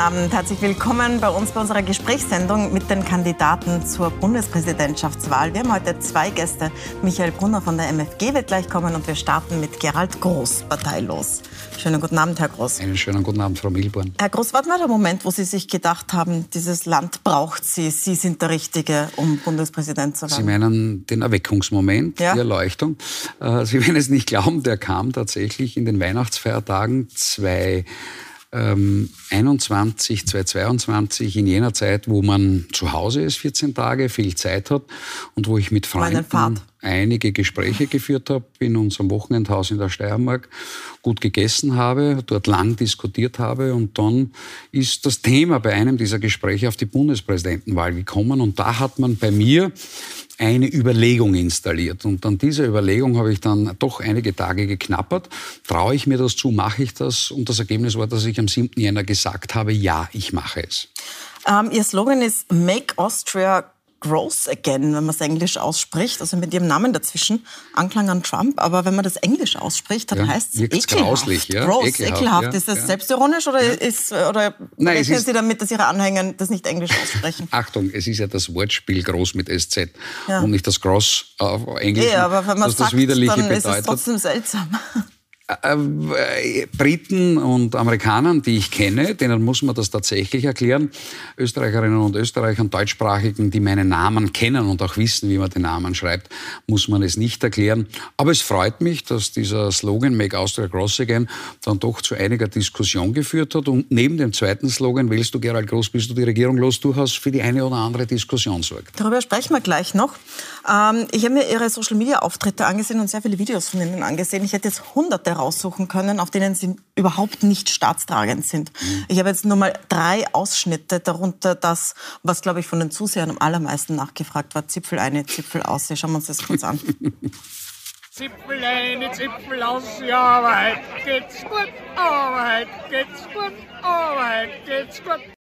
Abend. Herzlich willkommen bei uns bei unserer Gesprächssendung mit den Kandidaten zur Bundespräsidentschaftswahl. Wir haben heute zwei Gäste. Michael Brunner von der MFG wird gleich kommen und wir starten mit Gerald Groß, parteilos. Schönen guten Abend, Herr Groß. Einen schönen guten Abend, Frau Milborn. Herr Groß, war der Moment, wo Sie sich gedacht haben, dieses Land braucht Sie, Sie sind der Richtige, um Bundespräsident zu werden? Sie meinen den Erweckungsmoment, ja? die Erleuchtung. Äh, Sie werden es nicht glauben, der kam tatsächlich in den Weihnachtsfeiertagen zwei ähm, 21, 2022, in jener Zeit, wo man zu Hause ist, 14 Tage, viel Zeit hat und wo ich mit Freunden einige Gespräche geführt habe in unserem Wochenendhaus in der Steiermark, gut gegessen habe, dort lang diskutiert habe und dann ist das Thema bei einem dieser Gespräche auf die Bundespräsidentenwahl gekommen und da hat man bei mir eine Überlegung installiert. Und an dieser Überlegung habe ich dann doch einige Tage geknappert. Traue ich mir das zu, mache ich das? Und das Ergebnis war, dass ich am 7. Jänner gesagt habe, ja, ich mache es. Ähm, Ihr Slogan ist Make Austria Gross Again, wenn man es Englisch ausspricht, also mit ihrem Namen dazwischen, Anklang an Trump, aber wenn man das Englisch ausspricht, dann ja, heißt es ekelhaft. Grauslich, ja? Gross, ekelhaft. ekelhaft. Ja, ist das ja. selbstironisch oder, ist, oder Nein, rechnen ist, Sie damit, dass Ihre Anhänger das nicht Englisch aussprechen? Achtung, es ist ja das Wortspiel groß mit SZ und nicht das Gross auf Englisch. Ja, aber wenn man sagt, das Widerliche dann bedeutet. ist es trotzdem seltsam. Äh, Briten und Amerikanern, die ich kenne, denen muss man das tatsächlich erklären. Österreicherinnen und Österreichern, Deutschsprachigen, die meinen Namen kennen und auch wissen, wie man den Namen schreibt, muss man es nicht erklären. Aber es freut mich, dass dieser Slogan Make Austria Gross Again dann doch zu einiger Diskussion geführt hat. Und neben dem zweiten Slogan, wählst du Gerald Groß, bist du die Regierung los, durchaus für die eine oder andere Diskussion sorgt. Darüber sprechen wir gleich noch. Ähm, ich habe mir Ihre Social-Media-Auftritte angesehen und sehr viele Videos von Ihnen angesehen. Ich hätte jetzt hunderte raussuchen können, auf denen sie überhaupt nicht staatstragend sind. Ich habe jetzt nur mal drei Ausschnitte, darunter das, was, glaube ich, von den Zusehern am allermeisten nachgefragt war. Zipfel eine, Zipfel aus. Schauen wir uns das kurz an. Zipfel eine, Zipfel aus, ja, aber geht's gut, aber heute geht's gut, aber heute geht's gut.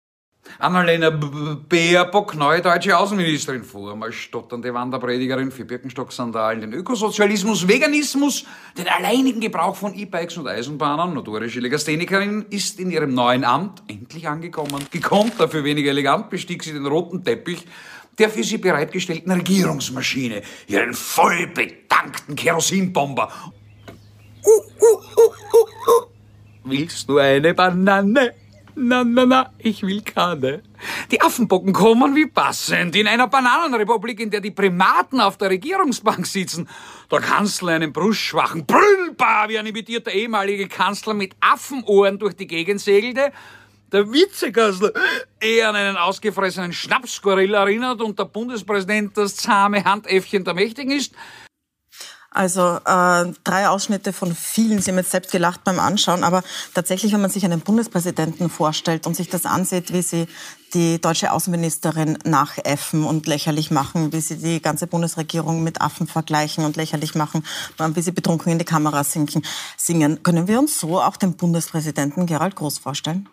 Annalena Baerbock, neue deutsche Außenministerin, vormal stotternde Wanderpredigerin für Birkenstock-Sandalen, den Ökosozialismus, Veganismus, den alleinigen Gebrauch von E-Bikes und Eisenbahnen, notorische Legasthenikerin, ist in ihrem neuen Amt endlich angekommen. Gekonnt, dafür weniger elegant, bestieg sie den roten Teppich der für sie bereitgestellten Regierungsmaschine, ihren vollbetankten Kerosinbomber. Uh, uh, uh, Willst du eine Banane? Na, na, na, ich will keine. Die Affenbocken kommen wie passend in einer Bananenrepublik, in der die Primaten auf der Regierungsbank sitzen. Der Kanzler einen brustschwachen, brüllbar wie ein imitierter ehemalige Kanzler mit Affenohren durch die Gegend segelte. Der Vizekanzler eher an einen ausgefressenen Schnapsgorilla erinnert und der Bundespräsident das zahme Handäffchen der Mächtigen ist. Also äh, drei Ausschnitte von vielen. Sie haben jetzt selbst gelacht beim Anschauen, aber tatsächlich, wenn man sich einen Bundespräsidenten vorstellt und sich das ansieht, wie sie die deutsche Außenministerin nachäffen und lächerlich machen, wie sie die ganze Bundesregierung mit Affen vergleichen und lächerlich machen, wie sie betrunken in die Kamera sinken, singen, können wir uns so auch den Bundespräsidenten Gerald Groß vorstellen?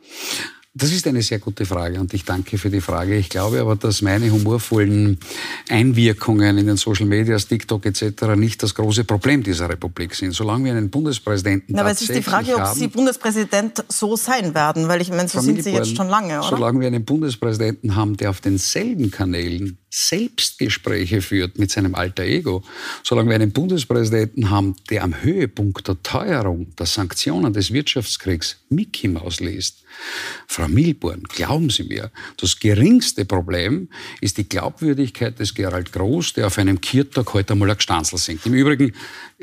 Das ist eine sehr gute Frage und ich danke für die Frage. Ich glaube aber, dass meine humorvollen Einwirkungen in den Social Medias, TikTok etc. nicht das große Problem dieser Republik sind. Solange wir einen Bundespräsidenten Na, aber es ist die Frage, ob Sie Bundespräsident so sein werden, weil ich meine, so sind Sie jetzt schon lange, oder? Solange wir einen Bundespräsidenten haben, der auf denselben Kanälen Selbstgespräche führt mit seinem alter Ego, solange wir einen Bundespräsidenten haben, der am Höhepunkt der Teuerung, der Sanktionen des Wirtschaftskriegs Mickey Maus liest, Frau Milborn, glauben Sie mir, das geringste Problem ist die Glaubwürdigkeit des Gerald Groß, der auf einem Kirtag heute einmal ein Gstanzl singt. Im Übrigen,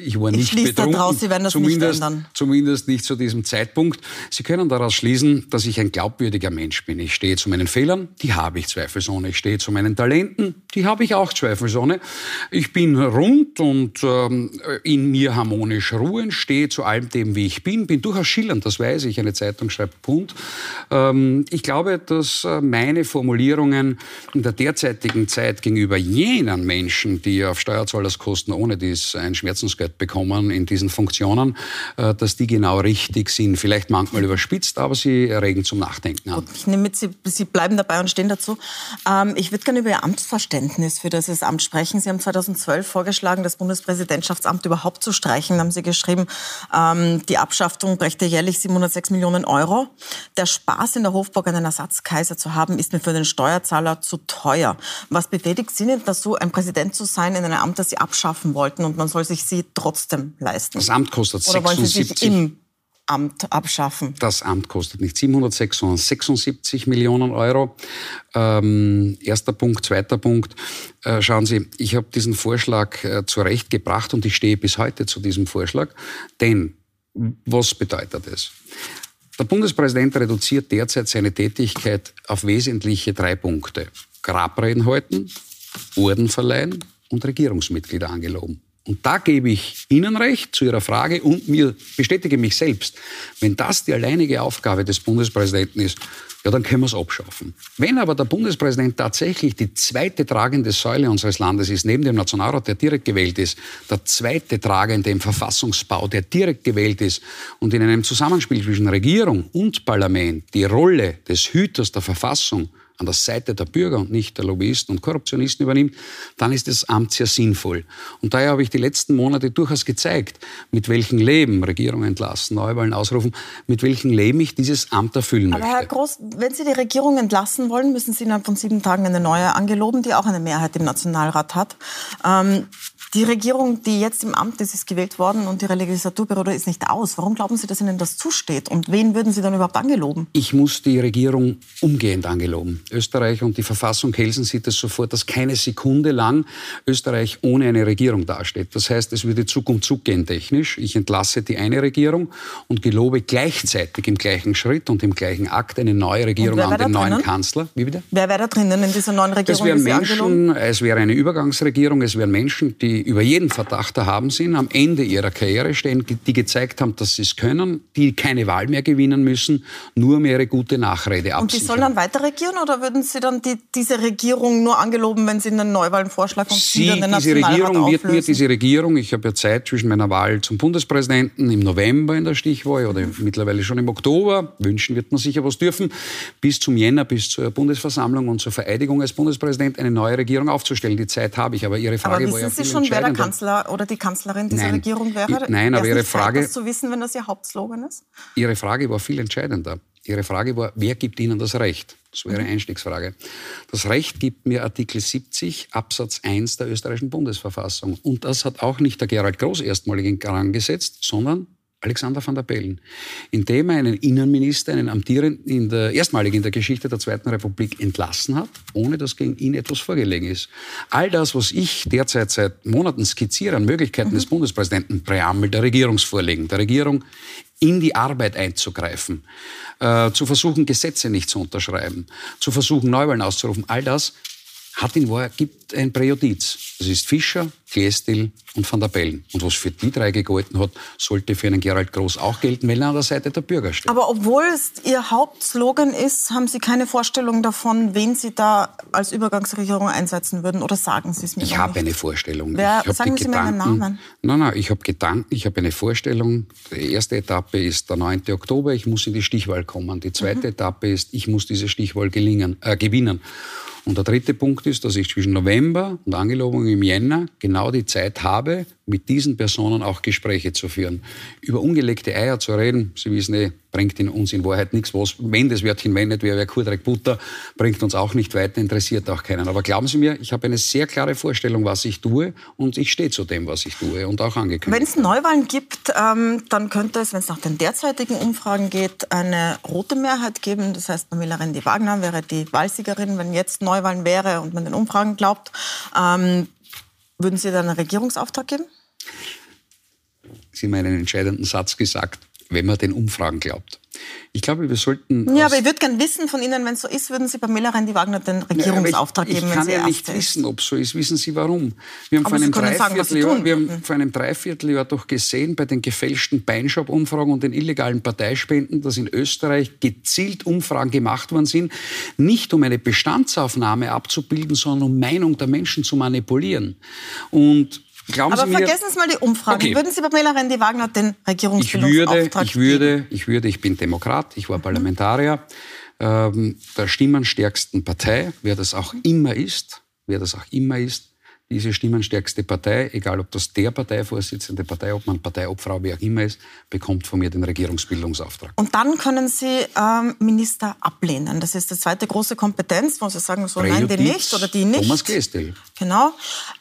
ich war nicht ich betrunken, daraus, Sie werden das zumindest, nicht ändern. zumindest nicht zu diesem Zeitpunkt. Sie können daraus schließen, dass ich ein glaubwürdiger Mensch bin. Ich stehe zu meinen Fehlern, die habe ich zweifelsohne. Ich stehe zu meinen Talenten, die habe ich auch zweifelsohne. Ich bin rund und ähm, in mir harmonisch ruhen, stehe zu allem dem, wie ich bin, bin durchaus schillernd, das weiß ich. Eine Zeitung schreibt Pund. Ähm, ich glaube, dass äh, meine Formulierungen in der derzeitigen Zeit gegenüber jenen Menschen, die auf Steuerzahlerskosten ohne dies ein Schmerzensgeld bekommen in diesen Funktionen, äh, dass die genau richtig sind. Vielleicht manchmal überspitzt, aber sie regen zum Nachdenken an. Ich nehme mit, Sie, Sie bleiben dabei und stehen dazu. Ähm, ich würde gerne über Ihr Amts Verständnis für dieses Amt sprechen. Sie haben 2012 vorgeschlagen, das Bundespräsidentschaftsamt überhaupt zu streichen. Da haben Sie geschrieben, ähm, die Abschaffung brächte jährlich 706 Millionen Euro. Der Spaß in der Hofburg einen Ersatzkaiser zu haben, ist mir für den Steuerzahler zu teuer. Was befriedigt Sie nicht dazu, ein Präsident zu sein in einem Amt, das Sie abschaffen wollten und man soll sich Sie trotzdem leisten? Das Amt kostet Oder wollen Sie sich im Amt abschaffen? Das Amt kostet nicht 706, sondern 76 Millionen Euro. Ähm, erster Punkt. Zweiter Punkt. Äh, schauen Sie, ich habe diesen Vorschlag äh, zurechtgebracht und ich stehe bis heute zu diesem Vorschlag. Denn was bedeutet es? Der Bundespräsident reduziert derzeit seine Tätigkeit auf wesentliche drei Punkte. Grabreden halten, Orden verleihen und Regierungsmitglieder angeloben. Und da gebe ich Ihnen recht zu Ihrer Frage und mir bestätige mich selbst. Wenn das die alleinige Aufgabe des Bundespräsidenten ist, ja, dann können wir es abschaffen. Wenn aber der Bundespräsident tatsächlich die zweite tragende Säule unseres Landes ist, neben dem Nationalrat, der direkt gewählt ist, der zweite tragende im Verfassungsbau, der direkt gewählt ist und in einem Zusammenspiel zwischen Regierung und Parlament die Rolle des Hüters der Verfassung an der Seite der Bürger und nicht der Lobbyisten und Korruptionisten übernimmt, dann ist das Amt sehr sinnvoll. Und daher habe ich die letzten Monate durchaus gezeigt, mit welchem Leben Regierung entlassen, Neuwahlen ausrufen, mit welchem Leben ich dieses Amt erfüllen Aber möchte. Herr Groß, wenn Sie die Regierung entlassen wollen, müssen Sie innerhalb von sieben Tagen eine neue angeloben, die auch eine Mehrheit im Nationalrat hat. Ähm, die Regierung, die jetzt im Amt ist, ist gewählt worden und ihre Legislaturperiode ist nicht aus. Warum glauben Sie, dass Ihnen das zusteht? Und wen würden Sie dann überhaupt angeloben? Ich muss die Regierung umgehend angeloben. Österreich und die Verfassung Helsen sieht es sofort, dass keine Sekunde lang Österreich ohne eine Regierung dasteht. Das heißt, es würde Zug um Zug gehen technisch. Ich entlasse die eine Regierung und gelobe gleichzeitig im gleichen Schritt und im gleichen Akt eine neue Regierung an den neuen drinnen? Kanzler. Wie bitte? Wer wäre da drinnen in dieser neuen Regierung? Es wären? Menschen, es wäre eine Übergangsregierung, es wären Menschen, die über jeden Verdacht erhaben sind, am Ende ihrer Karriere stehen, die gezeigt haben, dass sie es können, die keine Wahl mehr gewinnen müssen, nur mehr ihre gute Nachrede Und die absichern. sollen dann weiter regieren oder würden Sie dann die, diese Regierung nur angeloben, wenn Sie einen Neuwahlen vorschlagen und Sie, wieder den diese Regierung wird mir, diese Regierung, ich habe ja Zeit zwischen meiner Wahl zum Bundespräsidenten im November in der Stichwahl oder mittlerweile schon im Oktober, wünschen wird man sicher was dürfen, bis zum Jänner, bis zur Bundesversammlung und zur Vereidigung als Bundespräsident eine neue Regierung aufzustellen. Die Zeit habe ich, aber Ihre Aber Frage war ja Sie schon, wer der. Kanzler oder die Kanzlerin dieser Nein. Regierung wäre? Nein, aber Ihre Frage- das zu wissen, wenn das Ihr Hauptslogan ist? Ihre Frage war viel entscheidender. Ihre Frage war, wer gibt Ihnen das Recht? Das wäre eine Einstiegsfrage. Das Recht gibt mir Artikel 70 Absatz 1 der österreichischen Bundesverfassung. Und das hat auch nicht der Gerald Groß erstmalig in Gang gesetzt, sondern Alexander van der Bellen, indem er einen Innenminister, einen amtierenden, in der, erstmalig in der Geschichte der Zweiten Republik entlassen hat, ohne dass gegen ihn etwas vorgelegen ist. All das, was ich derzeit seit Monaten skizziere an Möglichkeiten des Bundespräsidenten, Präambel der Regierungsvorlegen, der Regierung in die Arbeit einzugreifen, äh, zu versuchen, Gesetze nicht zu unterschreiben, zu versuchen, Neuwahlen auszurufen, all das hat in Wahrheit, gibt ein Präjudiz. Das ist Fischer, Glästil und Van der Bellen. Und was für die drei gegolten hat, sollte für einen Gerald Groß auch gelten, weil er an der Seite der Bürger steht. Aber obwohl es Ihr Hauptslogan ist, haben Sie keine Vorstellung davon, wen Sie da als Übergangsregierung einsetzen würden? Oder sagen Sie es mir Ich habe eine Vorstellung. Wer- ich sagen Sie mir Ihren Gedanken- Namen. Nein, nein, ich habe Gedanken, ich habe eine Vorstellung. Die erste Etappe ist der 9. Oktober, ich muss in die Stichwahl kommen. Die zweite Mhm. Etappe ist, ich muss diese Stichwahl gelingen, äh, gewinnen. Und der dritte Punkt ist, dass ich zwischen November und Angelobung im Jänner genau die Zeit habe, mit diesen Personen auch Gespräche zu führen. Über ungelegte Eier zu reden, Sie wissen eh, bringt in uns in Wahrheit nichts. Was, wenn das Wörtchen wendet, wäre Kurdreck Butter, bringt uns auch nicht weiter, interessiert auch keinen. Aber glauben Sie mir, ich habe eine sehr klare Vorstellung, was ich tue und ich stehe zu dem, was ich tue und auch angekündigt. Wenn es Neuwahlen gibt, ähm, dann könnte es, wenn es nach den derzeitigen Umfragen geht, eine rote Mehrheit geben. Das heißt, Pamela Rendi-Wagner wäre die Wahlsiegerin. Wenn jetzt Neuwahlen wäre und man den Umfragen glaubt, ähm, würden Sie dann einen Regierungsauftrag geben? Sie haben einen entscheidenden Satz gesagt, wenn man den Umfragen glaubt. Ich glaube, wir sollten. Ja, aber ich würde gerne wissen von Ihnen, wenn es so ist, würden Sie Pamela Rendi-Wagner den Regierungsauftrag ich, geben, ich wenn kann sie ja nicht ist? wissen, ob es so ist. Wissen Sie warum? Wir haben, Aber vor einem, Dreivierteljahr, wir Mhm. haben vor einem Dreivierteljahr doch gesehen bei den gefälschten Beinshop-Umfragen und den illegalen Parteispenden, dass in Österreich gezielt Umfragen gemacht worden sind, nicht um eine Bestandsaufnahme abzubilden, sondern um Meinung der Menschen zu manipulieren. Und glauben Aber Sie mir, vergessen Sie mal die Umfragen. Okay. Würden Sie Pamela Rendi-Wagner den ich würde, Regierungsbildungsauftrag ich würde, ich würde, ich bin Demokrat, ich war Parlamentarier ähm, der stimmenstärksten Partei, wer das auch immer ist, wer das auch immer ist, diese stimmenstärkste Partei, egal ob das der Parteivorsitzende, Parteiobmann, Parteiobfrau, wer auch immer ist, bekommt von mir den Regierungsbildungsauftrag. Und dann können Sie ähm, Minister ablehnen. Das ist die zweite große Kompetenz, wo Sie sagen, so nein, die nicht oder die nicht. Thomas Gestel. Genau.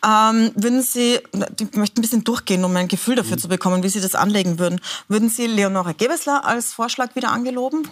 Ähm, würden Sie, ich möchte ein bisschen durchgehen, um ein Gefühl dafür mhm. zu bekommen, wie Sie das anlegen würden. Würden Sie Leonore Gewessler als Vorschlag wieder angeloben?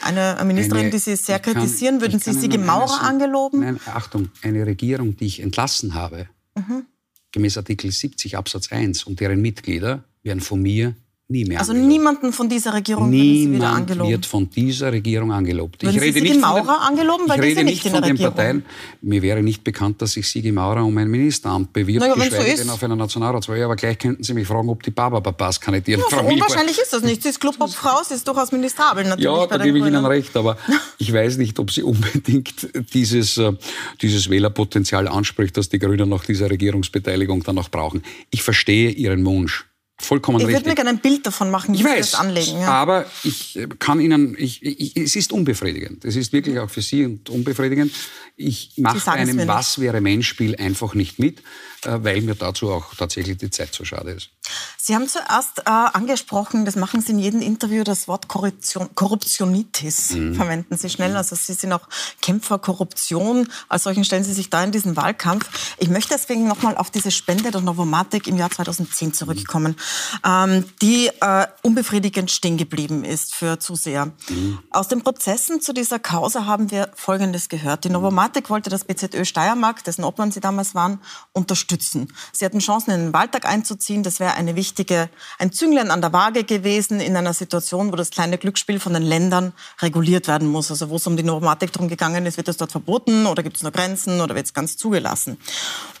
Eine Ministerin, eine, die Sie sehr kritisieren, würden Sie Sigi Maurer angeloben? Nein, Achtung, eine Regierung, die ich entlassen habe, mhm. gemäß Artikel 70 Absatz 1 und deren Mitglieder werden von mir Nie mehr also angelobt. niemanden von dieser Regierung Niemand wird von dieser Regierung angelobt. Würden ich rede Sie Sigi Maurer den, angeloben, weil ich rede nicht von den Parteien. Mir wäre nicht bekannt, dass sich Sigi Maurer um ein Ministeramt bewirbt, naja, geschweige so denn auf einer Nationalratswahl. Aber gleich könnten Sie mich fragen, ob die Baba-Babas kandidieren. Ja, so unwahrscheinlich ist das nicht. Sie ist Clubobfrau, sie ist durchaus ministrabel natürlich. Ja, da gebe ich Ihnen recht. Aber ich weiß nicht, ob sie unbedingt dieses, äh, dieses Wählerpotenzial anspricht, das die Grünen nach dieser Regierungsbeteiligung dann noch brauchen. Ich verstehe Ihren Wunsch vollkommen ich richtig. Ich würde mir gerne ein Bild davon machen, wie ich weiß, Sie das anlegen. Ja. Aber ich kann Ihnen, ich, ich, es ist unbefriedigend. Es ist wirklich auch für Sie unbefriedigend. Ich mache bei einem Was wäre Mensch-Spiel einfach nicht mit, äh, weil mir dazu auch tatsächlich die Zeit zu schade ist. Sie haben zuerst äh, angesprochen, das machen Sie in jedem Interview, das Wort Korruption, Korruptionitis mhm. verwenden Sie schnell. Also Sie sind auch Kämpfer Korruption. Als solchen stellen Sie sich da in diesen Wahlkampf. Ich möchte deswegen nochmal auf diese Spende der Novomatic im Jahr 2010 zurückkommen, mhm. ähm, die äh, unbefriedigend stehen geblieben ist für Zuseher. Mhm. Aus den Prozessen zu dieser Causa haben wir Folgendes gehört. Die Novomatic wollte das BZÖ Steiermark, dessen Obmann Sie damals waren, unterstützen. Sie hatten Chancen, in den Waldtag einzuziehen. Das wäre eine wichtige, ein Zünglein an der Waage gewesen in einer Situation, wo das kleine Glücksspiel von den Ländern reguliert werden muss. Also wo es um die Normatik drum gegangen ist, wird es dort verboten oder gibt es nur Grenzen oder wird es ganz zugelassen.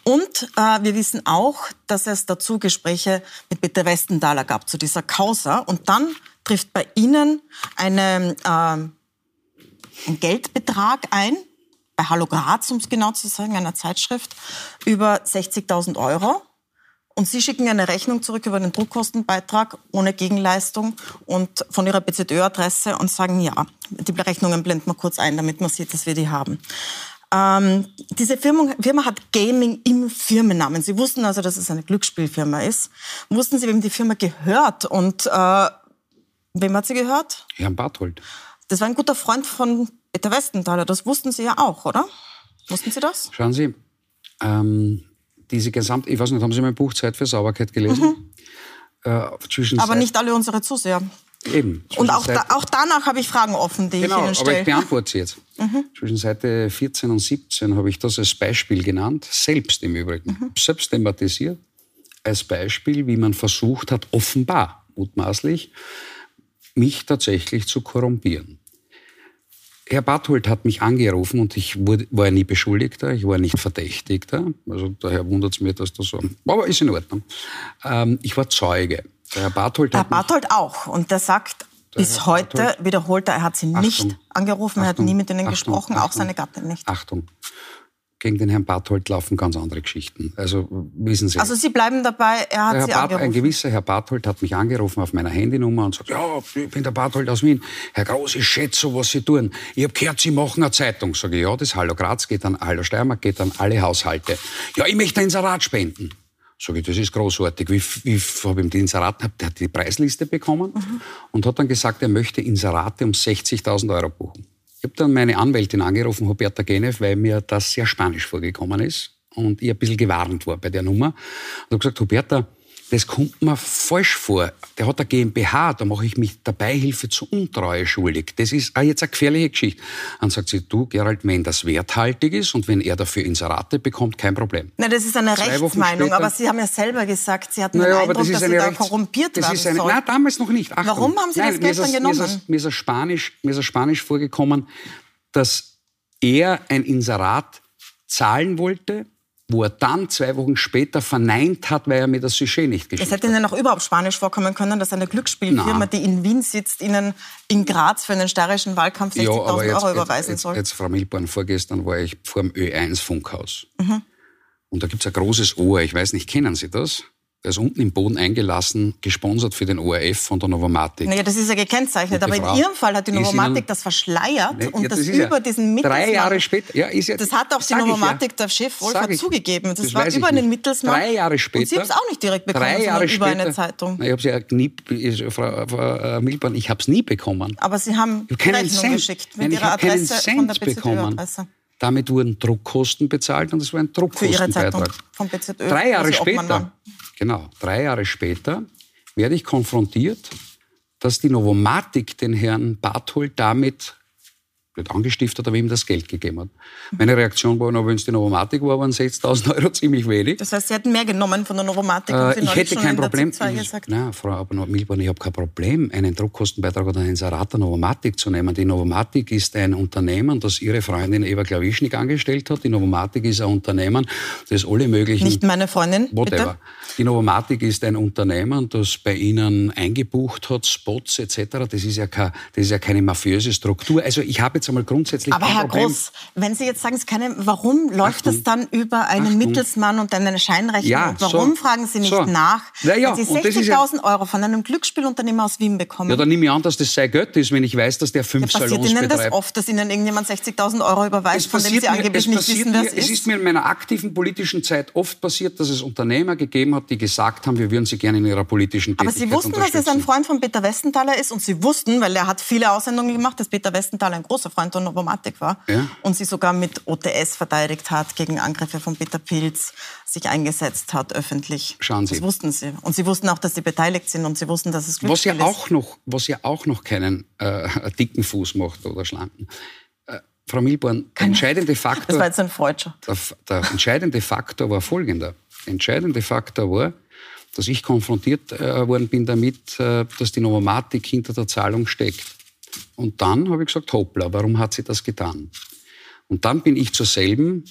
Und äh, wir wissen auch, dass es dazu Gespräche mit Peter Westenthaler gab zu dieser Causa. Und dann trifft bei Ihnen eine, äh, ein Geldbetrag ein, bei Hallo Graz, um es genau zu sagen, einer Zeitschrift, über 60.000 Euro. Und Sie schicken eine Rechnung zurück über den Druckkostenbeitrag ohne Gegenleistung und von Ihrer BZÖ-Adresse und sagen, ja, die Rechnungen blenden wir kurz ein, damit man sieht, dass wir die haben. Ähm, diese Firma, Firma, hat Gaming im Firmennamen. Sie wussten also, dass es eine Glücksspielfirma ist. Wussten Sie, wem die Firma gehört und äh, wem hat sie gehört? Herrn Barthold. Das war ein guter Freund von Peter Westenthaler. Das wussten Sie ja auch, oder? Wussten Sie das? Schauen Sie, ähm, diese gesamte, ich weiß nicht, haben Sie mein Buch Zeit für Sauberkeit gelesen? Mhm. Äh, Aber nicht alle unsere Zuseher. Eben. Und auch, da, auch danach habe ich Fragen offen, die genau, ich Ihnen stelle. aber ich beantworte sie jetzt. Mhm. Zwischen Seite 14 und 17 habe ich das als Beispiel genannt, selbst im Übrigen, mhm. selbst thematisiert, als Beispiel, wie man versucht hat, offenbar, mutmaßlich, mich tatsächlich zu korrumpieren. Herr Barthold hat mich angerufen und ich wurde, war nie Beschuldigter, ich war nicht Verdächtigter. Also daher wundert es mich, dass das so. Aber ist in Ordnung. Ähm, ich war Zeuge. Der Herr Barthold, Herr Barthold auch. Und der sagt, bis heute Barthold, wiederholt er, er hat sie Achtung, nicht angerufen, er hat nie mit ihnen Achtung, gesprochen, Achtung, auch seine Gattin nicht. Achtung, gegen den Herrn Barthold laufen ganz andere Geschichten. Also wissen Sie. Also Sie bleiben dabei, er hat Herr Sie Bart, angerufen. Ein gewisser Herr Barthold hat mich angerufen auf meiner Handynummer und sagt, ja, ich bin der Barthold aus Wien. Herr Groß, ich schätze so, was Sie tun. Ich habe gehört, Sie machen eine Zeitung. Sage ich, ja, das Hallo Graz geht an Hallo Steiermark, geht an alle Haushalte. Ja, ich möchte ein Inserat spenden. Sag ich, das ist großartig. Wie, wie habe ich den Inserat Der hat die Preisliste bekommen mhm. und hat dann gesagt, er möchte Inserate um 60.000 Euro buchen. Ich habe dann meine Anwältin angerufen, Huberta Genev, weil mir das sehr spanisch vorgekommen ist und ich ein bisschen gewarnt war bei der Nummer. Und habe gesagt, Huberta, das kommt mir falsch vor. Der hat eine GmbH, da mache ich mich der Beihilfe zu Untreue schuldig. Das ist auch jetzt eine gefährliche Geschichte. Dann sagt sie, du, Gerald, wenn das werthaltig ist und wenn er dafür Inserate bekommt, kein Problem. Na, das ist eine Zwei Rechtsmeinung, später, aber Sie haben ja selber gesagt, Sie hatten naja, den Eindruck, das dass Sie da korrumpiert das ist eine, soll. Nein, damals noch nicht. Achtung. Warum haben Sie nein, das Geld dann genommen? Mir ist, mir ist Spanisch, mir ist Spanisch vorgekommen, dass er ein Inserat zahlen wollte, wo er dann zwei Wochen später verneint hat, weil er mir das Sujet nicht geschickt hat. Es hätte Ihnen auch überhaupt Spanisch vorkommen können, dass eine Glücksspielfirma, die in Wien sitzt, Ihnen in Graz für einen steirischen Wahlkampf 60.000 ja, Euro überweisen jetzt, soll. Jetzt, Frau Milborn, vorgestern war ich vor dem Ö1-Funkhaus. Mhm. Und da gibt es ein großes Ohr, ich weiß nicht, kennen Sie das? Der ist unten im Boden eingelassen, gesponsert für den ORF von der Novomatic. Naja, das ist ja gekennzeichnet. Aber Frau, in Ihrem Fall hat die Novomatic das verschleiert Nee, und ja, das, ja über diesen Mittelsmann. Drei Jahre später. Ja, ist ja, Das hat auch die Novomatic, ja. der Chef, ich. zugegeben. Das, Das war über einen. Mittelsmann. Drei Jahre später. Und Sie haben es auch nicht direkt bekommen, drei sondern Jahre über später, eine Zeitung. Na, ich habe es ja nie, ich- Frau, Frau äh, Milborn, ich habe es nie bekommen. Aber Sie haben Rechnung Cent, geschickt mit Nein, Ihrer Adresse von der. BZÖ-Adresse. Damit wurden Druckkosten bezahlt und es war ein Für Ihre Zeitung Druckkostenbeitrag. vom BZÖ. Drei Jahre später. Genau, drei Jahre später werde ich konfrontiert, dass die Novomatic den Herrn Barthold damit nicht angestiftet, aber ihm das Geld gegeben hat. Meine Reaktion war, wenn es die Novomatic war, waren 6.000 Euro ziemlich wenig. Das heißt, Sie hätten mehr genommen von der Novomatic. Äh, ich hätte kein Problem. ZIP 2 Ich, nein, Frau aber Milborn, ich habe kein Problem, einen Druckkostenbeitrag oder ein Inserat der Novomatic zu nehmen. Die Novomatic ist ein Unternehmen, das ihre Freundin Eva Klawischnik angestellt hat. Die Novomatic ist ein Unternehmen, das alle möglichen Nicht meine Freundin, Whatever. bitte. Die Novomatic ist ein Unternehmen, das bei Ihnen eingebucht hat, Spots etc. Das ist ja, kein, das ist ja keine mafiöse Struktur. Also ich habe jetzt einmal grundsätzlich Aber Herr Problem. Groß, wenn Sie jetzt sagen, es keine, warum läuft Achtung. es dann über einen Achtung. Mittelsmann und eine Scheinrechnung? Ja, warum so. fragen Sie nicht So. nach, Na ja, wenn Sie und das ist ja- 60.000 Euro von einem Glücksspielunternehmer aus Wien bekommen? Ja, dann nehme ich an, dass das sei Gött ist, wenn ich weiß, dass der fünf Passiert Salons Ihnen das betreibt. oft, dass Ihnen irgendjemand 60.000 Euro überweist, von dem Sie angeblich es nicht passiert wissen, wer es es ist? ist mir in meiner aktiven politischen Zeit oft passiert, dass es Unternehmer gegeben hat, die gesagt haben, wir würden sie gerne in ihrer politischen Aber Tätigkeit Sie wussten, dass es ein. Freund von Peter Westenthaler ist und Sie wussten, weil er hat viele Aussendungen gemacht, dass Peter Westenthaler ein großer Freund der Novomatic war Ja. und sie sogar mit OTS verteidigt hat gegen Angriffe von Peter Pilz, sich eingesetzt hat öffentlich. Schauen Sie. Das wussten Sie. Und Sie wussten auch, dass Sie beteiligt sind und Sie wussten, dass es was ja Glücksspiel ist. auch noch, was ja auch noch keinen äh, dicken Fuß macht oder schlanken. Äh, Frau Milborn, der entscheidende Das war Faktor, jetzt ein Freudscher. der, der entscheidende Faktor war folgender. Der entscheidende Faktor war, dass ich konfrontiert äh, worden bin damit, äh, dass die Novomatic hinter der Zahlung steckt. Und dann habe ich gesagt, hoppla, warum hat sie das getan? Und dann bin ich zur selben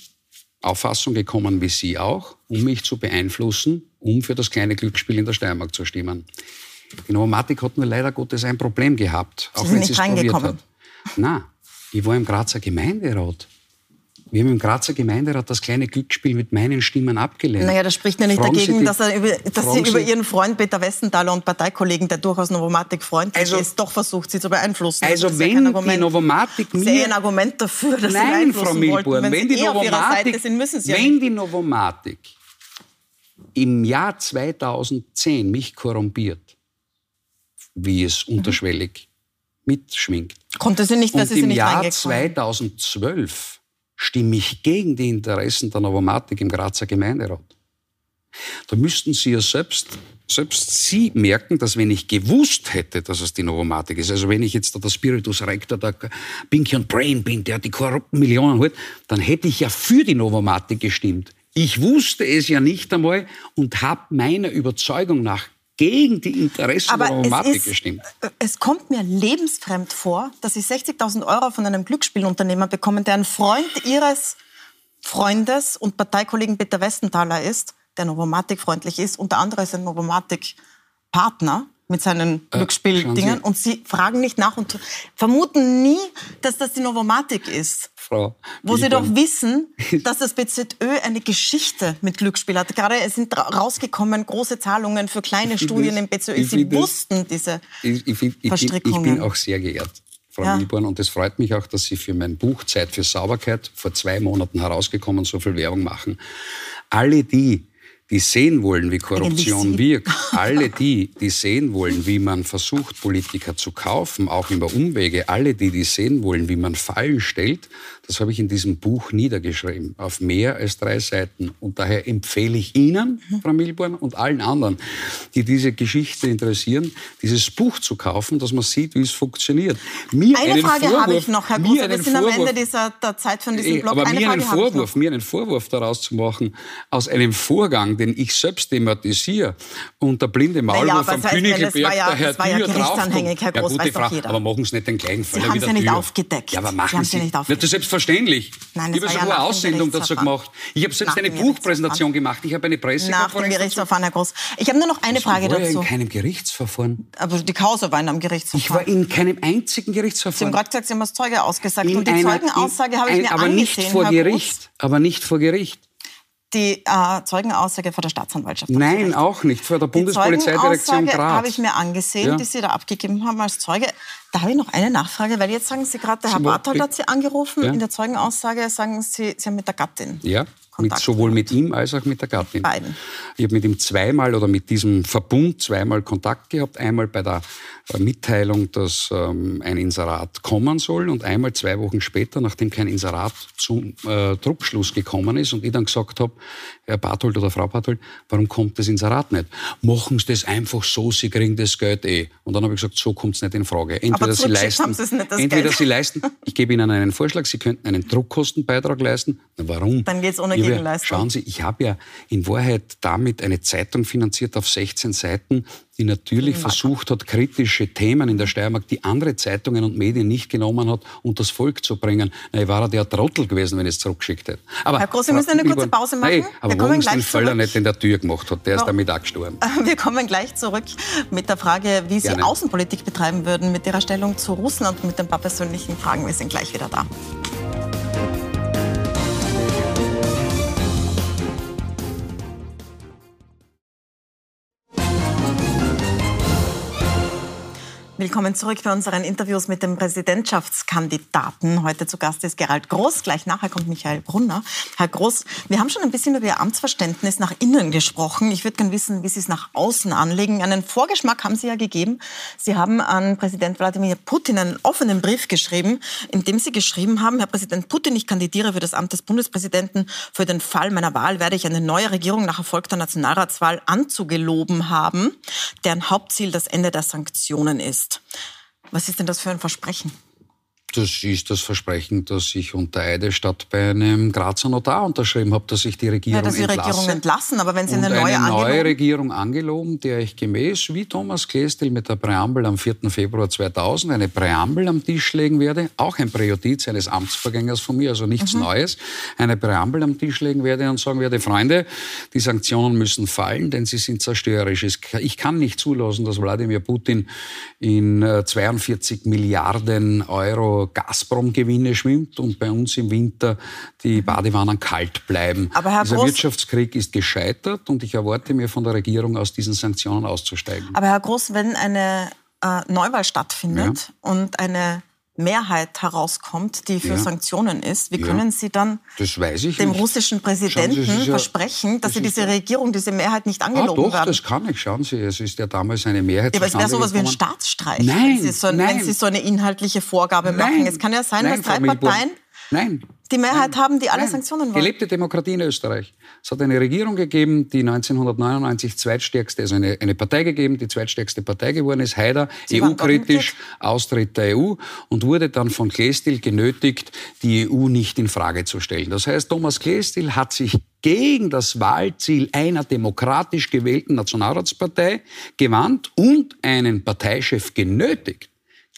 Auffassung gekommen wie Sie auch, um mich zu beeinflussen, um für das kleine Glücksspiel in der Steiermark zu stimmen. Die Novomatic hat nur leider Gottes ein Problem gehabt, auch sind wenn nicht sie es probiert reingekommen. hat. Na, ich war im Grazer Gemeinderat. Wir haben im Grazer Gemeinderat das kleine Glücksspiel mit meinen Stimmen abgelehnt. Naja, das spricht ja nicht Fragen Sie dagegen, die- dass, er über, dass Sie über Sie- Ihren Freund Peter Westenthaler und Parteikollegen, der durchaus Novomatic freundlich Also- ist, doch versucht, Sie zu beeinflussen. Also das ja wenn kein die Argument. Novomatic Das ja mir- ein Argument dafür, dass Sie Nein, beeinflussen Frau. Milborn, Wenn, wenn, Sie die eh Novomatic, sind, müssen Sie ja wenn die Novomatic im Jahr 2010 mich korrumpiert, wie es Mhm. unterschwellig mitschwingt, Konnte sie nicht, und sie sie im nicht Jahr reingekommen. 2012 stimme ich gegen die Interessen der Novomatic im Grazer Gemeinderat. Da müssten Sie ja selbst, selbst Sie merken, dass wenn ich gewusst hätte, dass es die Novomatic ist, also wenn ich jetzt der Spiritus Rector, der Pinky und Brain bin, der die korrupten Millionen holt, dann hätte ich ja für die Novomatic gestimmt. Ich wusste es ja nicht einmal und habe meiner Überzeugung nach gegen die Interessen der Aber es, ist, gestimmt. es kommt mir lebensfremd vor, dass Sie 60.000 Euro von einem Glücksspielunternehmer bekommen, der ein Freund Ihres Freundes und Parteikollegen Peter Westenthaler ist, der Novomatic-freundlich ist. Unter anderem ist ein Novomatic-Partner mit seinen Äh, Glücksspieldingen. Und Sie fragen nicht nach und vermuten nie, dass das die Novomatic ist. Frau Wo Sie doch wissen, dass das BZÖ eine Geschichte mit Glücksspiel hat. Gerade es sind ra- rausgekommen große Zahlungen für kleine Studien es- im BZÖ. Sie es- wussten diese Ich, ich, ich, bin, ich Verstrickungen. bin auch sehr geehrt, Frau Ja. Milborn, und es freut mich auch, dass Sie für mein Buch Zeit für Sauberkeit vor zwei Monaten herausgekommen so viel Werbung machen. Alle die, die sehen wollen, wie Korruption wirkt, alle die, die sehen wollen, wie man versucht, Politiker zu kaufen, auch über Umwege, alle die, die sehen wollen, wie man Fallen stellt, das habe ich in diesem Buch niedergeschrieben, auf mehr als drei Seiten. Und daher empfehle ich Ihnen. Frau Milborn, und allen anderen, die diese Geschichte interessieren, dieses Buch zu kaufen, dass man sieht, wie es funktioniert. Mir Eine Frage Vorwurf, habe ich noch, Herr mir Große. Wir sind am Vorwurf- Ende dieser der Zeit von diesem Eh, Blog. aber Eine mir Frage einen. Vorwurf, mir einen Vorwurf daraus zu machen, aus einem Vorgang, den ich selbst thematisiere und der blinde Maulwurf Naja, am Königelberg, ja- der Herr war ja Dürr gerichtsanhängig, draufkommt. Herr ja, Groß, gute weiß doch Frage, jeder. aber machen Sie nicht den gleichen Fall Sie haben der sie nicht Dürr. aufgedeckt. Ja, aber machen Sie, sie nicht Ja, aufgedeckt. das ist selbstverständlich. Nein, ich habe war sogar ja eine Aussendung dazu Gerichtsverfahren. gemacht. Ich habe selbst Nach eine Buchpräsentation gemacht. Ich habe eine Nach dem Pressekonferenz. Gerichtsverfahren, Herr Groß. Ich habe nur noch eine Frage ich war ja dazu. in keinem Gerichtsverfahren. Aber die Causa war in einem Ich war Gerichtsverfahren. in keinem einzigen Sie haben Gerichtsverfahren. gerade gesagt, Sie haben als Zeuge ausgesagt. In und die einer- Zeugenaussage habe ich mir aber angesehen, nicht vor Herr Gericht. Aber nicht vor Gericht. die äh, Zeugenaussage vor der Staatsanwaltschaft. Nein, auch nicht, vor der Bundespolizeidirektion Graz. Graz. habe ich mir angesehen, Ja. die Sie da abgegeben haben als Zeuge. Da habe ich noch eine Nachfrage, weil jetzt sagen Sie gerade, der Herr Barthold hat Sie angerufen. Ja. In der Zeugenaussage sagen Sie, Sie haben mit der Gattin. Ja, mit, sowohl mit ihm als auch mit der Gattin. Beiden. Ich habe mit ihm zweimal oder mit diesem Verbund zweimal Kontakt gehabt. Einmal bei der Mitteilung, dass ähm, ein Inserat kommen soll und einmal zwei Wochen später, nachdem kein Inserat zum äh, Druckschluss gekommen ist und ich dann gesagt habe, Herr Barthold oder Frau Barthold, warum kommt das Inserat nicht? Machen Sie das einfach so, Sie kriegen das Geld eh. Und dann habe ich gesagt, so kommt es nicht in Frage. Entweder Sie leisten, Sie es entweder Geld. Sie leisten, ich gebe Ihnen einen Vorschlag, Sie könnten einen Druckkostenbeitrag leisten. Na, warum? Dann ohne Ich habe ja- Gegenleistung. Schauen Sie, ich habe ja in Wahrheit damit eine Zeitung finanziert auf 16 Seiten, die natürlich versucht hat, kritische Themen in der Steiermark, die andere Zeitungen und Medien nicht genommen hat, unter das Volk zu bringen. Na, ich war ja der Trottel gewesen, wenn ich es zurückgeschickt hätte. Aber, Herr Groß, wir müssen eine kurze Pause machen. Nein, aber zurück. nicht in der Tür gemacht hat, der ist damit auch gestorben. Wir kommen gleich zurück mit der Frage, wie Sie Gerne. Außenpolitik betreiben würden mit Ihrer Stellung zu Russland und mit ein paar persönlichen Fragen. Wir sind gleich wieder da. Willkommen zurück bei unseren Interviews mit dem Präsidentschaftskandidaten. Heute zu Gast ist Gerald Groß. Gleich nachher kommt Michael Brunner. Herr Groß, wir haben schon ein bisschen über Ihr Amtsverständnis nach innen gesprochen. Ich würde gerne wissen, wie Sie es nach außen anlegen. Einen Vorgeschmack haben Sie ja gegeben. Sie haben an Präsident Wladimir Putin einen offenen Brief geschrieben, in dem Sie geschrieben haben, Herr Präsident Putin, ich kandidiere für das Amt des Bundespräsidenten. Für den Fall meiner Wahl werde ich eine neue Regierung nach erfolgter Nationalratswahl anzugeloben haben, deren Hauptziel das Ende der Sanktionen ist. Was ist denn das für ein Versprechen? Das ist das Versprechen, das ich unter Eidesstadt bei einem Grazer Notar unterschrieben habe, dass ich die Regierung Ja, dass Sie entlasse. Regierung entlassen, aber wenn Sie eine neue eine neue Regierung angeloben, der ich gemäß wie Thomas Klestil mit der Präambel am 4. Februar 2000 eine Präambel am Tisch legen werde, auch ein Präjudiz eines Amtsvorgängers von mir, also nichts Mhm. Neues, eine Präambel am Tisch legen werde und sagen werde, Freunde, die Sanktionen müssen fallen, denn sie sind zerstörerisch. Ich kann nicht zulassen, dass Wladimir Putin in äh, 42 Milliarden Euro Gazprom-Gewinne schwimmt und bei uns im Winter die Badewannen kalt bleiben. Mhm. Aber Herr Dieser Groß- Wirtschaftskrieg ist gescheitert und ich erwarte mir von der Regierung aus diesen Sanktionen auszusteigen. Aber Herr Groß, wenn eine äh, Neuwahl stattfindet und eine Mehrheit herauskommt, die für Ja. Sanktionen ist, wie Ja. können Sie dann dem nicht. russischen Sie, Präsidenten es ist ja- versprechen, dass das Sie diese Regierung, diese Mehrheit nicht Ah, angeloben doch, werden? das kann ich. Schauen Sie, es ist ja damals eine Mehrheit Ja, aber es wäre sowas wie ein. Staatsstreich, Nein, wenn, Sie so, nein. wenn Sie so eine inhaltliche Vorgabe machen. Nein, Es kann ja sein, dass drei. Parteien Nein. die Mehrheit haben, die alle Nein. Sanktionen wollen. Gelebte Demokratie in Österreich. Es hat eine Regierung gegeben, die 1999 zweitstärkste, also eine, eine Partei gegeben, die zweitstärkste Partei geworden ist, Haider, EU-kritisch, Austritt der EU und wurde dann von Klestil genötigt, die EU nicht in Frage zu stellen. Das heißt, Thomas Klestil hat sich gegen das Wahlziel einer demokratisch gewählten Nationalratspartei gewandt und einen Parteichef genötigt,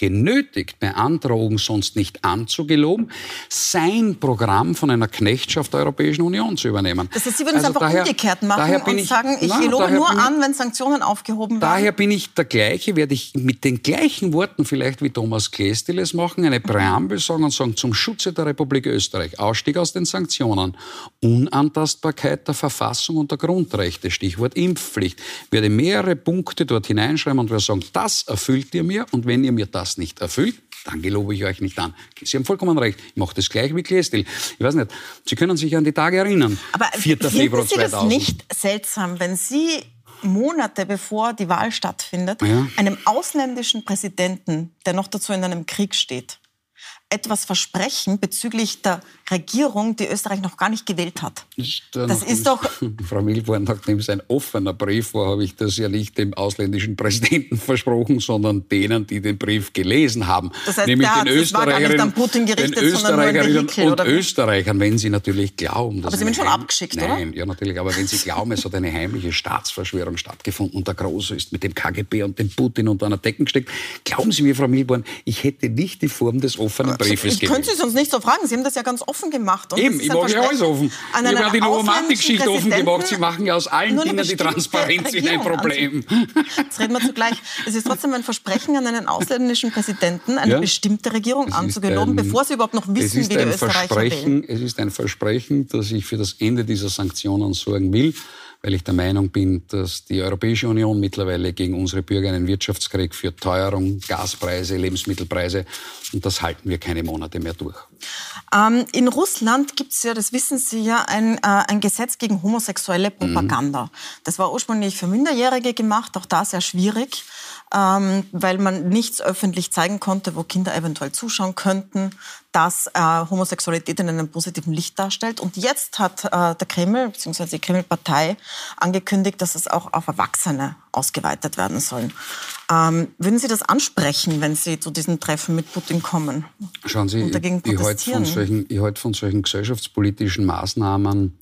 genötigt, bei Androhung sonst nicht anzugeloben, sein Programm von einer Knechtschaft der Europäischen Union zu übernehmen. Das heißt, Sie würden es Also einfach daher- umgekehrt machen und ich- sagen, ich Na, gelobe nur an, wenn Sanktionen aufgehoben werden. Daher bin ich der gleiche, werde ich mit den gleichen Worten vielleicht wie Thomas Klestil es machen, eine Präambel sagen und sagen, zum Schutze der Republik Österreich, Ausstieg aus den Sanktionen, Unantastbarkeit der Verfassung und der Grundrechte, Stichwort Impfpflicht, werde mehrere Punkte dort hineinschreiben und werde sagen, das erfüllt ihr mir und wenn ihr mir das nicht erfüllt, dann gelobe ich euch nicht an. Sie haben vollkommen recht. Ich mache das gleich wie Klestil. Ich weiß nicht, Sie können sich an die Tage erinnern. Aber 4. finden Februar Sie das 2000. nicht seltsam, wenn Sie Monate bevor die Wahl stattfindet, Ja. einem ausländischen Präsidenten, der noch dazu in einem Krieg steht, etwas versprechen bezüglich der Regierung, die Österreich noch gar nicht gewählt hat? Dann Das ist doch- Frau Milborn, nachdem es ein offener Brief war, habe ich das ja nicht dem ausländischen Präsidenten versprochen, sondern denen, die den Brief gelesen haben. Das heißt, Nämlich der den hat- das war gar nicht an Österreicherinnen, Putin gerichtet, den Österreicherinnen Vehikel, und? Österreichern, wenn sie natürlich glauben. dass Aber Sie werden schon heim- abgeschickt, oder? Nein, ja natürlich, aber wenn sie glauben, es hat eine heimliche Staatsverschwörung stattgefunden und der Große ist mit dem KGB und dem Putin unter einer Decke gesteckt, glauben Sie mir, Frau Milborn, ich hätte nicht die Form des offenen Briefes gewesen. Können Sie es uns nicht so fragen? Sie haben das ja ganz offen gemacht. Und Eben, ich mache ja alles offen. Ich habe die Novomatic-Geschichte offen gemacht. Sie machen ja aus allen Dingen die Transparenz in ein Problem. Jetzt reden wir zugleich. Es ist trotzdem ein Versprechen an einen ausländischen Präsidenten, eine ja? bestimmte Regierung anzugeloben, bevor Sie überhaupt noch wissen, wie die Österreicher wählen. Es ist ein Versprechen, dass ich für das Ende dieser Sanktionen sorgen will weil ich der Meinung bin, dass die Europäische Union mittlerweile gegen unsere Bürger einen Wirtschaftskrieg führt, Teuerung, Gaspreise, Lebensmittelpreise. Und das halten wir keine Monate mehr durch. Ähm, in Russland gibt es ja, das wissen Sie ja, ein, äh, ein Gesetz gegen homosexuelle Propaganda. Mhm. Das war ursprünglich für Minderjährige gemacht, auch da sehr schwierig ähm, weil man nichts öffentlich zeigen konnte, wo Kinder eventuell zuschauen könnten, dass äh, Homosexualität in einem positiven Licht darstellt. Und jetzt hat äh, der Kreml bzw. die Kreml-Partei angekündigt, dass es auch auf Erwachsene ausgeweitet werden soll. Ähm, würden Sie das ansprechen, wenn Sie zu diesen Treffen mit Putin kommen? Schauen Sie, ich, ich halte von, solchen, ich halte von solchen gesellschaftspolitischen Maßnahmen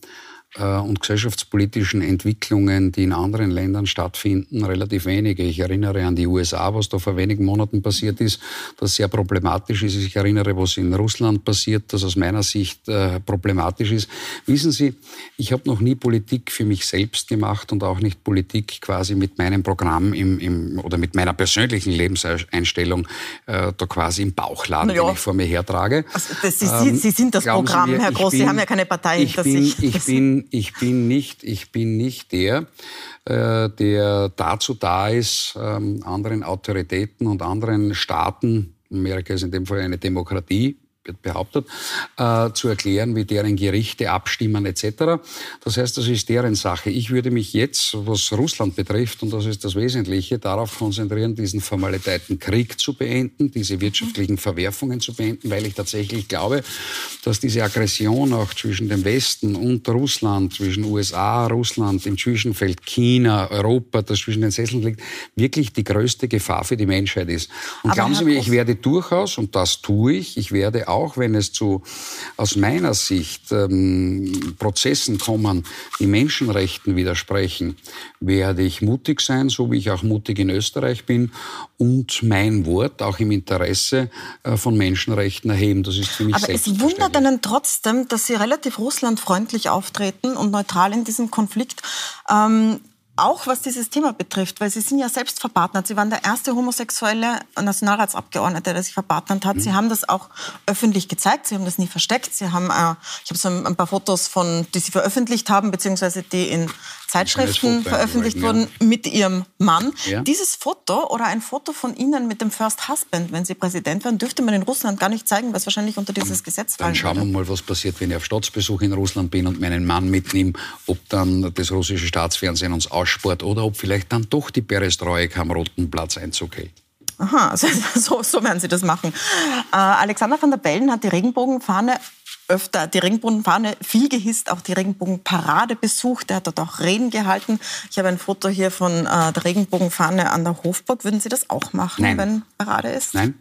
und gesellschaftspolitischen Entwicklungen, die in anderen Ländern stattfinden, relativ wenige. Ich erinnere an die USA, was da vor wenigen Monaten passiert ist, das sehr problematisch ist. Ich erinnere, was in Russland passiert, das aus meiner Sicht äh, problematisch ist. Wissen Sie, ich habe noch nie Politik für mich selbst gemacht und auch nicht Politik quasi mit meinem Programm im, im, oder mit meiner persönlichen Lebenseinstellung äh, da quasi im Bauchladen, ja. den ich vor mir hertrage. Also das, Sie, ähm, Sie, sind das Programm, mir, Herr Groß, bin, Sie haben ja keine Partei hinter sich. Ich bin ich bin nicht, ich bin nicht der, äh, der dazu da ist, ähm, anderen Autoritäten und anderen Staaten, Amerika ist in dem Fall eine Demokratie, wird behauptet, äh, zu erklären, wie deren Gerichte abstimmen etc. Das heißt, das ist deren Sache. Ich würde mich jetzt, was Russland betrifft, und das ist das Wesentliche, darauf konzentrieren, diesen Formalitäten Krieg zu beenden, diese wirtschaftlichen Verwerfungen zu beenden, weil ich tatsächlich glaube, dass diese Aggression auch zwischen dem Westen und Russland, zwischen USA, Russland, im Zwischenfeld China, Europa, das zwischen den Sesseln liegt, wirklich die größte Gefahr für die Menschheit ist. Und Aber glauben Sie mir, ich werde durchaus, und das tue ich, ich werde auch wenn es zu, aus meiner Sicht, ähm, Prozessen kommen, die Menschenrechten widersprechen, werde ich mutig sein, so wie ich auch mutig in Österreich bin und mein Wort auch im Interesse äh, von Menschenrechten erheben. Das ist für mich Aber es wundert einen trotzdem, dass Sie relativ russlandfreundlich auftreten und neutral in diesem Konflikt. Ähm, auch was dieses Thema betrifft, weil Sie sind ja selbst verpartnert. Sie waren der erste homosexuelle Nationalratsabgeordnete, der sich verpartnert hat. Mhm. Sie haben das auch öffentlich gezeigt. Sie haben das nie versteckt. Sie haben, äh, ich habe so ein, paar Fotos von, die Sie veröffentlicht haben, beziehungsweise die in Zeitschriften veröffentlicht wurden ja. mit Ihrem Mann. Ja. Dieses Foto oder ein Foto von Ihnen mit dem First Husband, wenn Sie Präsident werden, dürfte man in Russland gar nicht zeigen, es wahrscheinlich unter dieses Gesetz fallen Dann schauen wir mal, was passiert, wenn ich auf Staatsbesuch in Russland bin und meinen Mann mitnehme, ob dann das russische Staatsfernsehen uns ausspart oder ob vielleicht dann doch die Perestroika am Roten Platz Einzug hält. Aha, so, so werden Sie das machen. Äh, Alexander van der Bellen hat die Regenbogenfahne öfter die Regenbogenfahne viel gehisst, auch die Regenbogenparade besucht. Er hat dort auch Reden gehalten. Ich habe ein Foto hier von äh, der Regenbogenfahne an der Hofburg. Würden Sie das auch machen, Nein. wenn Parade ist? Nein.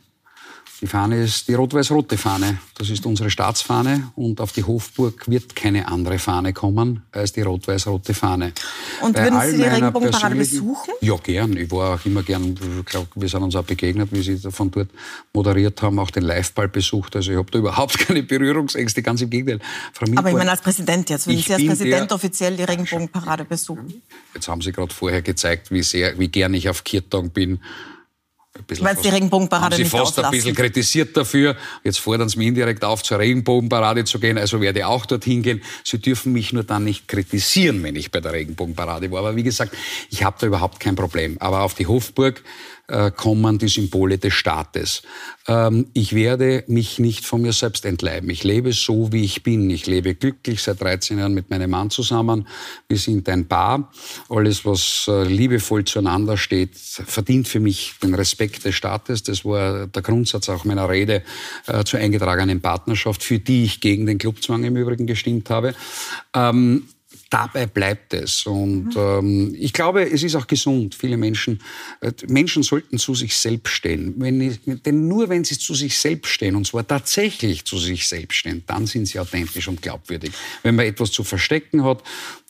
Die Fahne ist die rot-weiß-rote Fahne. Das ist unsere Staatsfahne und auf die Hofburg wird keine andere Fahne kommen als die rot-weiß-rote Fahne. Und Bei würden Sie die Regenbogenparade besuchen? Ja, gern. Ich war auch immer gern, ich glaube, wir sind uns auch begegnet, wie Sie von dort moderiert haben, auch den Liveball besucht. Also ich habe da überhaupt keine Berührungsängste, ganz im Gegenteil. Aber ich meine als Präsident jetzt, würden Sie als Präsident offiziell die Regenbogenparade besuchen? Jetzt haben Sie gerade vorher gezeigt, wie sehr, wie gern ich auf Kirtag bin weil es die Regenbogenparade haben Sie fast auslassen. ein bisschen kritisiert dafür. Jetzt fordern Sie mich indirekt auf, zur Regenbogenparade zu gehen. Also werde ich auch dorthin gehen. Sie dürfen mich nur dann nicht kritisieren, wenn ich bei der Regenbogenparade war. Aber wie gesagt, ich habe da überhaupt kein Problem. Aber auf die Hofburg kommen die Symbole des Staates. Ähm, ich werde mich nicht von mir selbst entleiben. Ich lebe so, wie ich bin. Ich lebe glücklich seit 13 Jahren mit meinem Mann zusammen. Wir sind ein Paar. Alles, was äh, liebevoll zueinander steht, verdient für mich den Respekt des Staates. Das war der Grundsatz auch meiner Rede äh, zur eingetragenen Partnerschaft, für die ich gegen den Clubzwang im Übrigen gestimmt habe. Dabei bleibt es. Und ähm, ich glaube, es ist auch gesund. Viele Menschen, äh, Menschen sollten zu sich selbst stehen. Wenn, denn nur wenn sie zu sich selbst stehen, und zwar tatsächlich zu sich selbst stehen, dann sind sie authentisch und glaubwürdig. Wenn man etwas zu verstecken hat,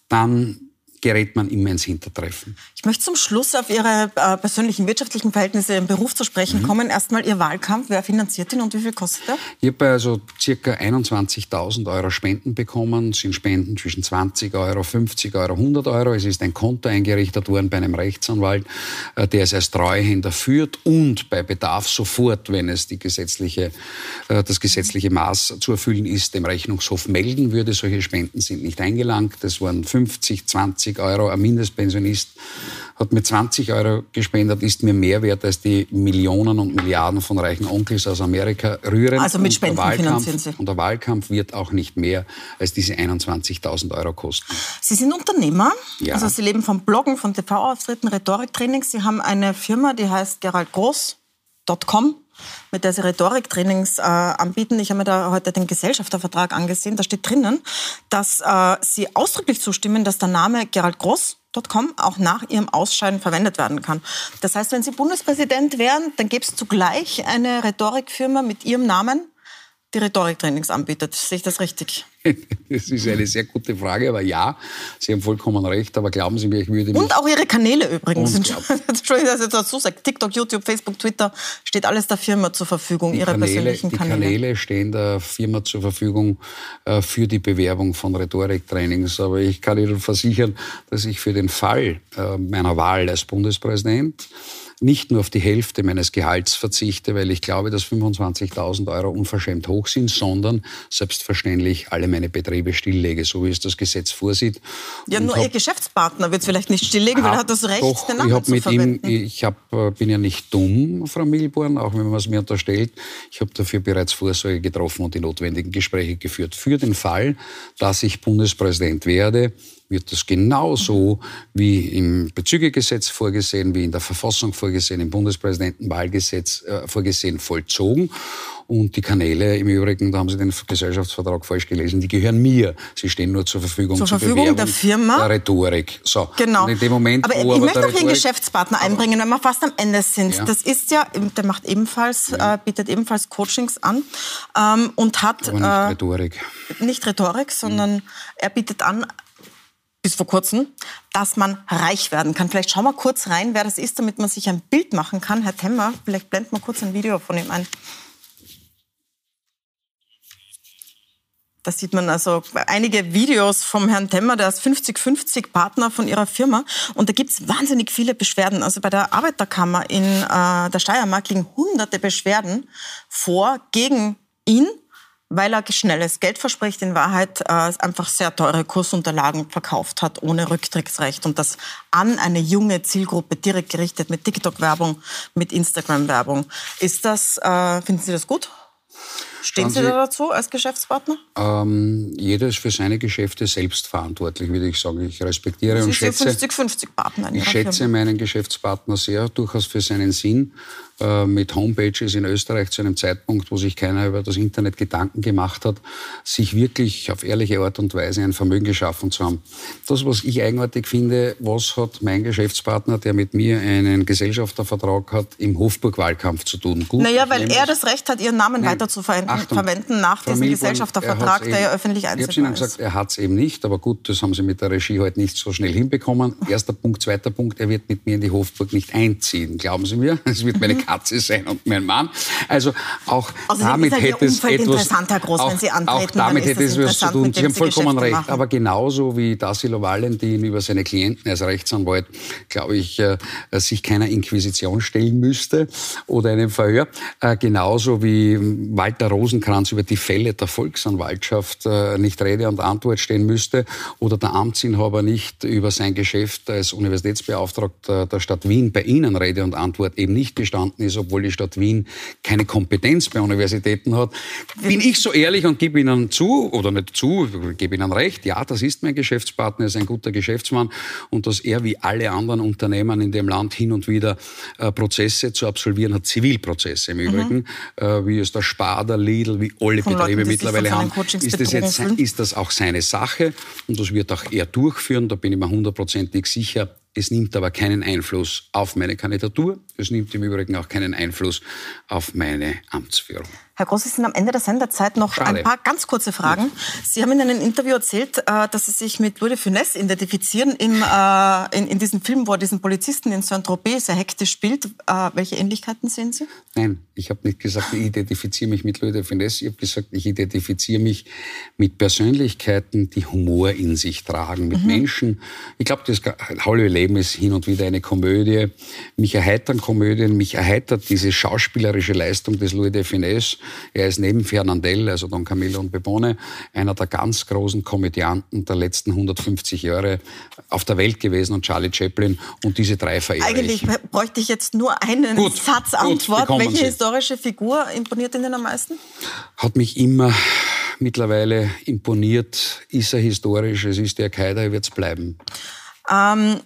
dann gerät man immer ins Hintertreffen. Ich möchte zum Schluss auf Ihre äh, persönlichen wirtschaftlichen Verhältnisse im Beruf zu sprechen mhm. kommen. Erstmal Ihr Wahlkampf. Wer finanziert ihn und wie viel kostet er? Ich habe also circa 21.000 Euro Spenden bekommen. Das sind Spenden zwischen 20 Euro, 50 Euro, 100 Euro. Es ist ein Konto eingerichtet worden bei einem Rechtsanwalt, äh, der es als Treuhänder führt und bei Bedarf sofort, wenn es die gesetzliche, äh, das gesetzliche Maß zu erfüllen ist, dem Rechnungshof melden würde. Solche Spenden sind nicht eingelangt. Das waren 50, 20 Euro. Ein Mindestpensionist hat mir 20 Euro gespendet, ist mir mehr wert als die Millionen und Milliarden von reichen Onkels aus Amerika rühren. Also mit Spenden finanzieren Sie. Und der Wahlkampf wird auch nicht mehr als diese 21.000 Euro kosten. Sie sind Unternehmer. Ja. Also Sie leben vom Bloggen, von TV-Auftritten, Rhetoriktrainings. Sie haben eine Firma, die heißt geraldgroß.com mit der sie Rhetoriktrainings äh, anbieten. Ich habe mir da heute den Gesellschaftervertrag angesehen. Da steht drinnen, dass äh, sie ausdrücklich zustimmen, dass der Name Gerald Groß auch nach ihrem Ausscheiden verwendet werden kann. Das heißt, wenn Sie Bundespräsident wären, dann gäbe es zugleich eine Rhetorikfirma mit Ihrem Namen, die Rhetoriktrainings anbietet. Sehe ich das richtig? Das ist eine sehr gute Frage, aber ja, Sie haben vollkommen recht. Aber glauben Sie mir, ich würde Und auch Ihre Kanäle übrigens. Entschuldigung, dass ich das dazu sage. TikTok, YouTube, Facebook, Twitter, steht alles der Firma zur Verfügung, Ihre Kanäle, persönlichen Kanäle. Die Kanäle stehen der Firma zur Verfügung äh, für die Bewerbung von Rhetoriktrainings. Aber ich kann Ihnen versichern, dass ich für den Fall äh, meiner Wahl als Bundespräsident nicht nur auf die Hälfte meines Gehalts verzichte, weil ich glaube, dass 25.000 Euro unverschämt hoch sind, sondern selbstverständlich alle meine Betriebe stilllege, so wie es das Gesetz vorsieht. Ja, Und nur Ihr Geschäftspartner wird es vielleicht nicht stilllegen, weil er hat das Recht, doch, den Namen ich zu mit verwenden. Ihm, ich hab, äh, bin ja nicht dumm, Frau Milborn, auch wenn man es mir unterstellt. Ich habe dafür bereits Vorsorge getroffen und die notwendigen Gespräche geführt. Für den Fall, dass ich Bundespräsident werde, wird das genauso wie im Bezügegesetz vorgesehen, wie in der Verfassung vorgesehen, im Bundespräsidentenwahlgesetz äh, vorgesehen, vollzogen. Und die Kanäle im Übrigen, da haben Sie den Gesellschaftsvertrag falsch gelesen, die gehören mir. Sie stehen nur zur Verfügung zur, zur Verfügung der Firma. Der Rhetorik. So. Genau. Und in dem Moment, aber ich möchte auch Ihren Geschäftspartner einbringen, wenn wir fast am Ende sind. Ja. Das ist ja, der macht ebenfalls, ja. äh, bietet ebenfalls Coachings an ähm, und hat aber nicht äh, Rhetorik. Nicht Rhetorik, sondern mhm. er bietet an bis vor kurzem, dass man reich werden kann. Vielleicht schauen wir kurz rein, wer das ist, damit man sich ein Bild machen kann. Herr Temmer, vielleicht blenden wir kurz ein Video von ihm ein. Da sieht man also einige Videos vom Herrn Temmer, der ist 50-50 Partner von ihrer Firma. Und da gibt es wahnsinnig viele Beschwerden. Also bei der Arbeiterkammer in äh, der Steiermark liegen hunderte Beschwerden vor gegen ihn weil er schnelles Geld verspricht, in Wahrheit äh, einfach sehr teure Kursunterlagen verkauft hat, ohne Rücktrittsrecht und das an eine junge Zielgruppe direkt gerichtet mit TikTok-Werbung, mit Instagram-Werbung. Ist das, äh, finden Sie das gut? Stehen Sie, Sie, da dazu als Geschäftspartner? Ähm, jeder ist für seine Geschäfte selbst verantwortlich, würde ich sagen. Ich respektiere Sie und schätze. 50-50 Partner. Ich schätze meinen Geschäftspartner sehr, durchaus für seinen Sinn. Äh, mit Homepages in Österreich zu einem Zeitpunkt, wo sich keiner über das Internet Gedanken gemacht hat, sich wirklich auf ehrliche Art und Weise ein Vermögen geschaffen zu haben. Das, was ich eigenartig finde, was hat mein Geschäftspartner, der mit mir einen Gesellschaftervertrag hat, im Hofburg-Wahlkampf zu tun? Gut, naja, weil er das Recht hat, Ihren Namen Nein, weiter zu verwenden, Achtung, verwenden nach diesem Milborn, Gesellschaftervertrag, der ja öffentlich einsehbar ist. Ich habe Ihnen gesagt, er hat es eben nicht, aber gut, das haben Sie mit der Regie heute halt nicht so schnell hinbekommen. Erster Punkt, zweiter Punkt, er wird mit mir in die Hofburg nicht einziehen. Glauben Sie mir? Es wird meine Katze sein und mein Mann. Also auch also damit hätte es etwas, Groß, auch, wenn Sie antreten, auch damit hätte es etwas zu tun. Sie haben vollkommen recht. Machen. Aber genauso wie Dassilo Valentin über seine Klienten als Rechtsanwalt, glaube ich, äh, sich keiner Inquisition stellen müsste oder einem Verhör. Äh, genauso wie Walter Rosenkranz über die Fälle der Volksanwaltschaft äh, nicht Rede und Antwort stehen müsste oder der Amtsinhaber nicht über sein Geschäft als Universitätsbeauftragter der Stadt Wien bei Ihnen Rede und Antwort eben nicht gestanden ist, obwohl die Stadt Wien keine Kompetenz bei Universitäten hat. Bin ich so ehrlich und gebe Ihnen zu, oder nicht zu, gebe Ihnen recht, ja, das ist mein Geschäftspartner, ist ein guter Geschäftsmann und dass er wie alle anderen Unternehmen in dem Land hin und wieder äh, Prozesse zu absolvieren hat, Zivilprozesse im. Übrigen, mhm. äh, wie es der Spar, der Lidl, wie alle Von Betriebe Leuten, mittlerweile haben, ist das, jetzt, ist das auch seine Sache und das wird auch er durchführen, da bin ich mir hundertprozentig sicher Es nimmt aber keinen Einfluss auf meine Kandidatur. Es nimmt im Übrigen auch keinen Einfluss auf meine Amtsführung. Herr Groß, Sie sind am Ende der Sendezeit noch Schade. ein paar ganz kurze Fragen. Sie haben in einem Interview erzählt, äh, dass Sie sich mit Louis de Funès identifizieren im, äh, in, in diesem Film, wo er diesen Polizisten in Saint-Tropez sehr hektisch spielt. Äh, welche Ähnlichkeiten sehen Sie? Nein, ich habe nicht gesagt, ich identifiziere mich mit Louis de Funès. Ich habe gesagt, ich identifiziere mich mit Persönlichkeiten, die Humor in sich tragen, mit mhm. Menschen. Ich glaube, das halbe Leben ist hin und wieder eine Komödie. Mich erheitern Komödien, mich erheitert diese schauspielerische Leistung des Louis de Funès. Er ist neben Fernandel, also Don Camillo und Bebone, einer der ganz großen Komödianten der letzten 150 Jahre auf der Welt gewesen und Charlie Chaplin und diese drei verehre Eigentlich ich. bräuchte ich jetzt nur einen gut, Satz Antwort. Welche Sie. historische Figur imponiert Ihnen am meisten? Hat mich immer mittlerweile imponiert. Ist er historisch? Es ist der Qaida, er wird es bleiben. Ähm,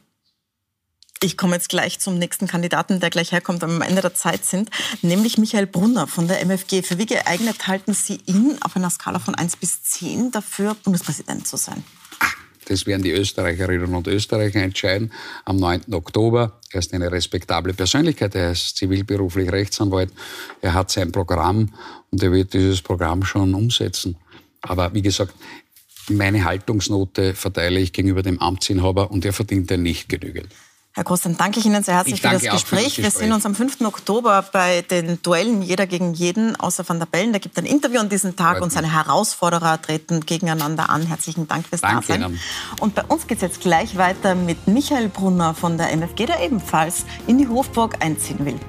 ich komme jetzt gleich zum nächsten Kandidaten, der gleich herkommt, am Ende der Zeit sind, nämlich Michael Brunner von der MFG. Für wie geeignet halten Sie ihn auf einer Skala von 1 bis 10 dafür, Bundespräsident zu sein? Das werden die Österreicherinnen und Österreicher entscheiden am 9. Oktober. Er ist eine respektable Persönlichkeit. Er ist zivilberuflich Rechtsanwalt. Er hat sein Programm und er wird dieses Programm schon umsetzen. Aber wie gesagt, meine Haltungsnote verteile ich gegenüber dem Amtsinhaber und er verdient er nicht genügend. Herr Groß, dann danke ich Ihnen sehr herzlich für das, für das, Gespräch. Wir sehen uns am 5. Oktober bei den Duellen Jeder gegen jeden, außer Van der Bellen. Da gibt ein Interview an diesem Tag und seine Herausforderer treten gegeneinander an. Herzlichen Dank fürs danke Dasein. Ihnen. Und bei uns geht es jetzt gleich weiter mit Michael Brunner von der MFG, der ebenfalls in die Hofburg einziehen will.